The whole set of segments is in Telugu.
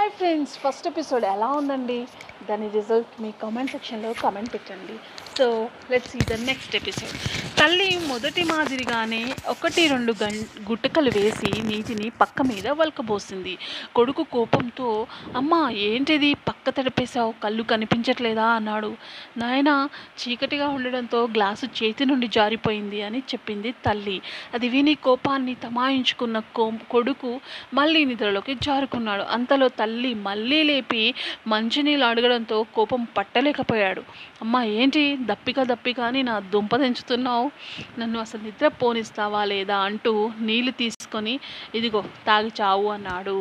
హాయ్ ఫ్రెండ్స్ ఫస్ట్ ఎపిసోడ్ ఎలా ఉందండి? దాని రిజల్ట్ మీ కామెంట్ సెక్షన్లో కామెంట్ పెట్టండి. So let's see the next episode తల్లి మొదటి మాదిరిగానే ఒకటి రెండు గం గుట్టకలు వేసి నీటిని పక్క మీద వలకబోసింది. కొడుకు కోపంతో అమ్మ ఏంటిది? పక్క తడిపేశావు? కళ్ళు కనిపించట్లేదా? అన్నాడు. నాయన చీకటిగా ఉండడంతో గ్లాసు చేతి నుండి జారిపోయింది అని చెప్పింది తల్లి. అది విని కోపాన్ని తమాయించుకున్న కో కొడుకు మళ్ళీ నిద్రలోకి జారుకున్నాడు. అంతలో తల్లి మళ్ళీ లేపి మంచినీళ్ళు అడగడంతో కోపం పట్టలేకపోయాడు. అమ్మ ఏంటి? దప్పిక దప్పిక అని నా దుంప తెంచుతున్నావు. నన్ను అసలు నిద్ర పోనిస్తావా లేదా అంటూ నీళ్ళు తీసుకొని ఇదిగో తాగి చావు అన్నాడు.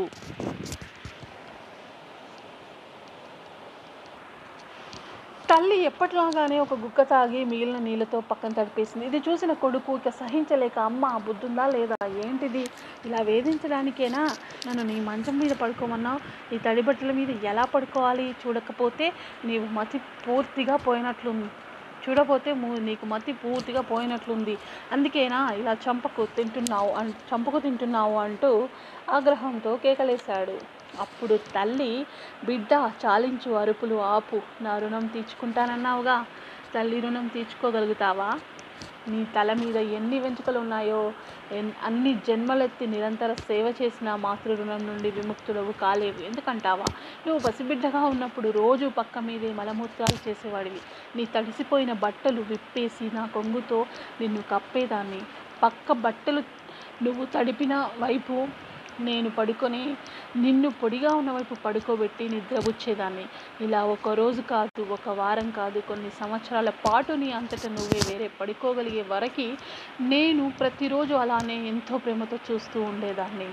తల్లి ఎప్పటిలాగానే ఒక గుక్క తాగి మిగిలిన నీళ్ళతో పక్కన తడిపేసింది. ఇది చూసిన కొడుకు ఇక సహించలేక అమ్మ బుద్ధుందా లేదా? ఏంటిది? ఇలా వేధించడానికేనా? నన్ను నీ మంచం మీద పడుకోమన్నావు. ఈ తడి బట్టల మీద ఎలా పడుకోవాలి? చూడకపోతే నీవు మతి పూర్తిగా పోయినట్లుంది. చూడపోతే నీకు మతి పూర్తిగా పోయినట్లుంది. అందుకేనా ఇలా చంపకు తింటున్నావు అం చంపకు తింటున్నావు అంటూ ఆగ్రహంతో కేకలేశాడు. అప్పుడు తల్లి బిడ్డ చాలించు అరుపులు ఆపు. నా రుణం తీర్చుకుంటానన్నావుగా. తల్లి రుణం తీర్చుకోగలుగుతావా? నీ తల మీద ఎన్ని వెంట్రుకలు ఉన్నాయో ఎన్- అన్ని జన్మలెత్తి నిరంతర సేవ చేసిన మాతృణం నుండి విముక్తుడవు కాలేవు. ఎందుకంటావా? నువ్వు పసిబిడ్డగా ఉన్నప్పుడు రోజు పక్క మీదే మలమూత్రాలు చేసేవాడివి. నీ తడిసిపోయిన బట్టలు విప్పేసి నా కొంగుతో నిన్ను కప్పేదాన్ని. పక్క బట్టలు నువ్వు తడిపిన వైపు నేను పడుకొని నిన్ను పొడిగా ఉన్న వైపు పడుకోబెట్టి నిద్రపుచ్చేదాన్ని. ఇలా ఒక రోజు కాదు ఒక వారం కాదు కొన్ని సంవత్సరాల పాటు నీ అంతటా నువ్వే వేరే పడుకోగలిగే వరకు నేను ప్రతిరోజు అలానే ఎంతో ప్రేమతో చూస్తూ ఉండేదాన్ని.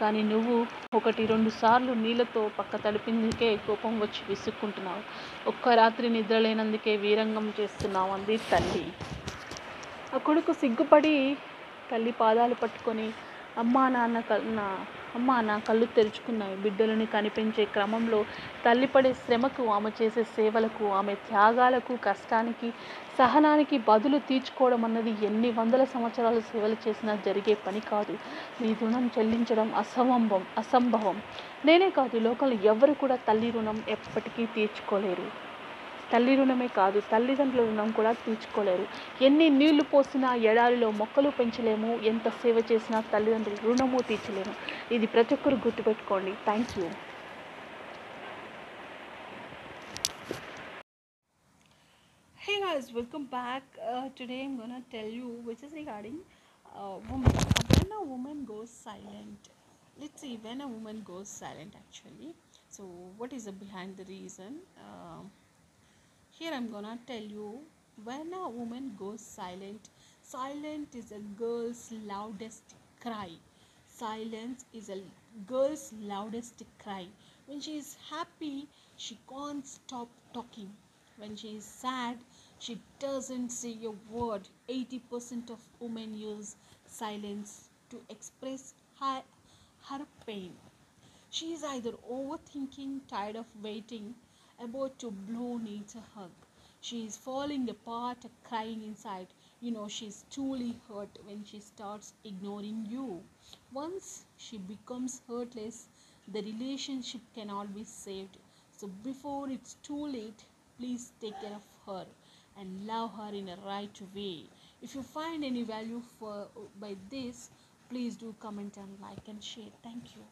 కానీ నువ్వు ఒకటి రెండు సార్లు నీళ్ళతో పక్క తడిపిందుకే కోపం వచ్చి విసుక్కుంటున్నావు. ఒక్క రాత్రి నిద్ర లేనందుకే వీరంగం చేస్తున్నావు అంది తల్లి. ఆ కొడుకు సిగ్గుపడి తల్లి పాదాలు పట్టుకొని అమ్మా నాన్న నా అమ్మా నా కళ్ళు తెరుచుకున్నాయి. బిడ్డలని కనిపించే క్రమంలో తల్లిపడే శ్రమకు ఆమె చేసే సేవలకు ఆమె త్యాగాలకు కష్టానికి సహనానికి బదులు తీర్చుకోవడం అన్నది ఎన్ని వందల సంవత్సరాలు సేవలు చేసినా జరిగే పని కాదు. నీ రుణం చెల్లించడం అసంభవం అసంభవం. నేనే కాదు లోకంలో ఎవరు కూడా తల్లి రుణం ఎప్పటికీ తీర్చుకోలేరు. తల్లి రుణమే కాదు తల్లిదండ్రుల రుణం కూడా తీర్చుకోలేరు. ఎన్ని నీళ్ళు పోసినా ఎడారిలో మొక్కలు పెంచలేము. ఎంత సేవ చేసినా తల్లిదండ్రుల రుణము తీర్చలేము. ఇది ప్రతి ఒక్కరు గుర్తుపెట్టుకోండి. Thank you hey guys welcome back today tell you which is regarding women women goes silent లిట్స్ even women goes silent actually so what is a behind reason here I'm gonna tell you when a woman goes silent, silent is a girl's loudest cry. Silence is a girl's loudest cry. When she is happy, she can't stop talking. When she is sad, she doesn't say a word. 80% of women use silence to express her, her pain. She is either overthinking, tired of waiting, about to blow needs a hug. She is falling apart, crying inside. You know, she's truly hurt when she starts ignoring you. Once she becomes hurtless, the relationship cannot be saved. So, before it's too late, please take care of her and love her in a right way. If you find any value for by this, please do comment and like and share. Thank you.